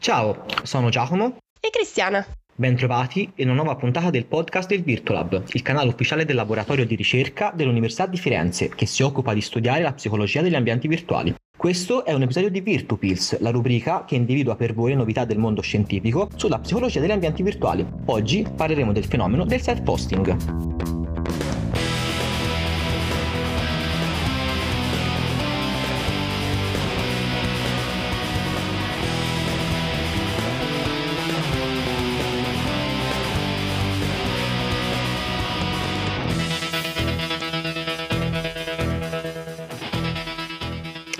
Ciao, sono Giacomo e Cristiana. Bentrovati in una nuova puntata del podcast del Virtualab, il canale ufficiale del laboratorio di ricerca dell'Università di Firenze che si occupa di studiare la psicologia degli ambienti virtuali. Questo è un episodio di VirtuPills, la rubrica che individua per voi le novità del mondo scientifico sulla psicologia degli ambienti virtuali. Oggi parleremo del fenomeno del self-posting.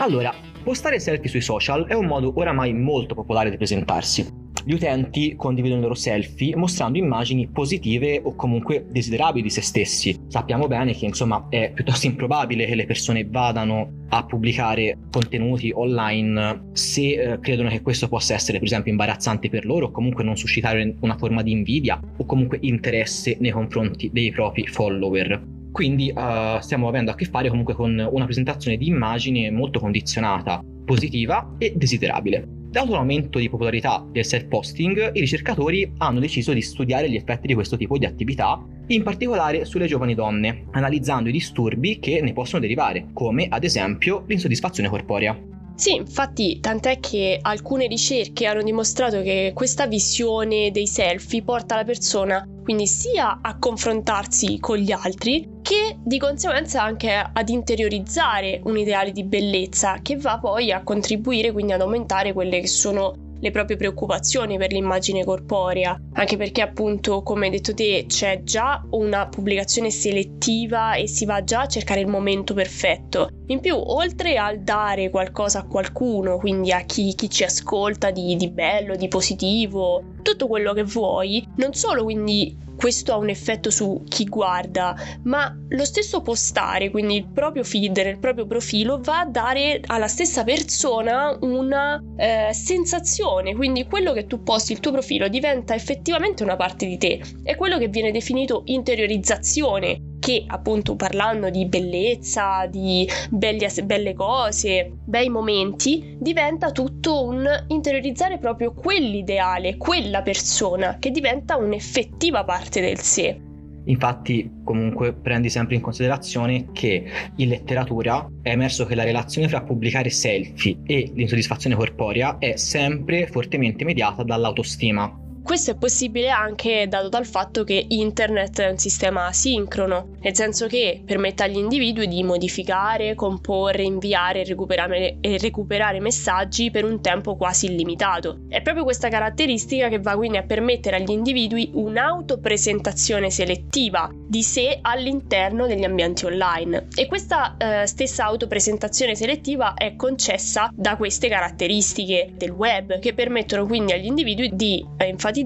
Allora, postare selfie sui social è un modo oramai molto popolare di presentarsi. Gli utenti condividono i loro selfie mostrando immagini positive o comunque desiderabili di se stessi. Sappiamo bene che insomma è piuttosto improbabile che le persone vadano a pubblicare contenuti online se eh, credono che questo possa essere per esempio imbarazzante per loro o comunque non suscitare una forma di invidia o comunque interesse nei confronti dei propri follower. Quindi uh, stiamo avendo a che fare comunque con una presentazione di immagine molto condizionata, positiva e desiderabile. Dato l'aumento di popolarità del self-posting, i ricercatori hanno deciso di studiare gli effetti di questo tipo di attività, in particolare sulle giovani donne, analizzando i disturbi che ne possono derivare, come ad esempio l'insoddisfazione corporea. Sì, infatti, tant'è che alcune ricerche hanno dimostrato che questa visione dei selfie porta la persona quindi sia a confrontarsi con gli altri che di conseguenza anche ad interiorizzare un ideale di bellezza che va poi a contribuire quindi ad aumentare quelle che sono le proprie preoccupazioni per l'immagine corporea, anche perché appunto, come hai detto te, c'è già una pubblicazione selettiva e si va già a cercare il momento perfetto. In più, oltre al dare qualcosa a qualcuno, quindi a chi, chi ci ascolta di, di bello, di positivo, tutto quello che vuoi, non solo quindi questo ha un effetto su chi guarda, ma lo stesso postare, quindi il proprio feed il proprio profilo, va a dare alla stessa persona una eh, sensazione, quindi quello che tu posti, il tuo profilo, diventa effettivamente una parte di te, è quello che viene definito interiorizzazione che appunto parlando di bellezza, di belli, belle cose, bei momenti, diventa tutto un interiorizzare proprio quell'ideale, quella persona, che diventa un'effettiva parte del sé. Infatti, comunque, prendi sempre in considerazione che in letteratura è emerso che la relazione fra pubblicare selfie e l'insoddisfazione corporea è sempre fortemente mediata dall'autostima. Questo è possibile anche dato dal fatto che internet è un sistema asincrono, nel senso che permette agli individui di modificare, comporre, inviare e recuperare, e recuperare messaggi per un tempo quasi illimitato. È proprio questa caratteristica che va quindi a permettere agli individui un'autopresentazione selettiva di sé all'interno degli ambienti online e questa eh, stessa autopresentazione selettiva è concessa da queste caratteristiche del web che permettono quindi agli individui di eh, enfatizzare,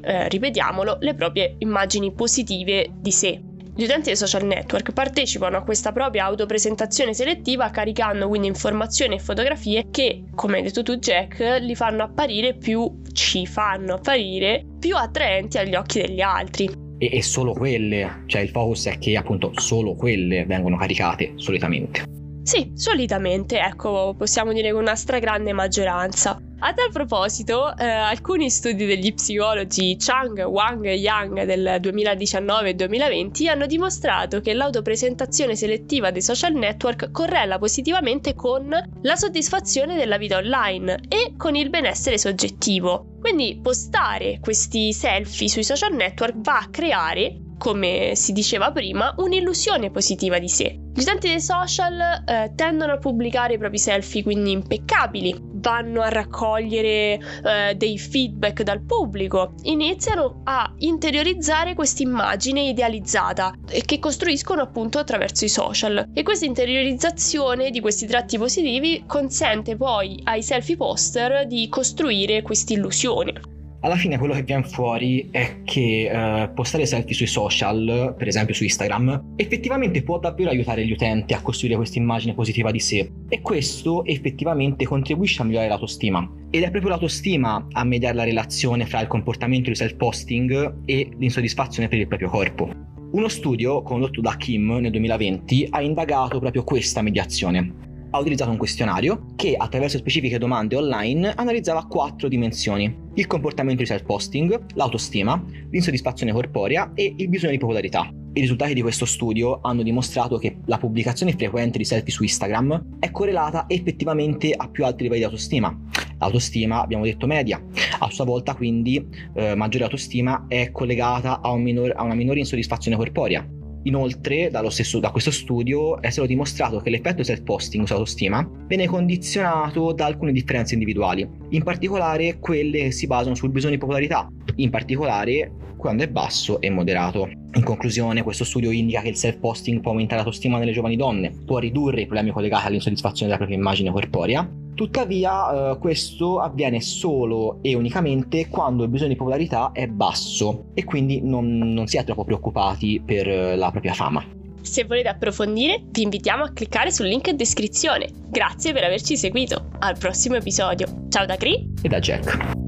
eh, ripetiamolo, le proprie immagini positive di sé. Gli utenti dei social network partecipano a questa propria autopresentazione selettiva caricando quindi informazioni e fotografie che, come hai detto tu Jack, li fanno apparire più, ci fanno apparire più attraenti agli occhi degli altri. E, e solo quelle, cioè il focus è che appunto solo quelle vengono caricate solitamente. Sì, solitamente, ecco, possiamo dire con una stragrande maggioranza. A tal proposito, eh, alcuni studi degli psicologi Chang, Wang e Yang del 2019 e 2020 hanno dimostrato che l'autopresentazione selettiva dei social network correla positivamente con la soddisfazione della vita online e con il benessere soggettivo. Quindi postare questi selfie sui social network va a creare come si diceva prima, un'illusione positiva di sé. Gli utenti dei social eh, tendono a pubblicare i propri selfie quindi impeccabili, vanno a raccogliere eh, dei feedback dal pubblico, iniziano a interiorizzare questa immagine idealizzata che costruiscono appunto attraverso i social. E questa interiorizzazione di questi tratti positivi consente poi ai selfie poster di costruire questa illusione alla fine quello che viene fuori è che eh, postare selfie sui social, per esempio su Instagram, effettivamente può davvero aiutare gli utenti a costruire questa immagine positiva di sé e questo effettivamente contribuisce a migliorare l'autostima. Ed è proprio l'autostima a mediare la relazione fra il comportamento di self-posting e l'insoddisfazione per il proprio corpo. Uno studio condotto da Kim nel 2020 ha indagato proprio questa mediazione ha utilizzato un questionario che attraverso specifiche domande online analizzava quattro dimensioni. Il comportamento di self-posting, l'autostima, l'insoddisfazione corporea e il bisogno di popolarità. I risultati di questo studio hanno dimostrato che la pubblicazione frequente di selfie su Instagram è correlata effettivamente a più alti livelli di autostima. L'autostima, abbiamo detto media, a sua volta quindi eh, maggiore autostima è collegata a, un minor, a una minore insoddisfazione corporea. Inoltre, stesso, da questo studio è stato dimostrato che l'effetto self-posting sull'autostima viene condizionato da alcune differenze individuali, in particolare quelle che si basano sul bisogno di popolarità, in particolare quando è basso e moderato. In conclusione, questo studio indica che il self-posting può aumentare l'autostima nelle giovani donne, può ridurre i problemi collegati all'insoddisfazione della propria immagine corporea Tuttavia eh, questo avviene solo e unicamente quando il bisogno di popolarità è basso e quindi non, non si è troppo preoccupati per eh, la propria fama. Se volete approfondire, vi invitiamo a cliccare sul link in descrizione. Grazie per averci seguito. Al prossimo episodio. Ciao da Cree e da Jack.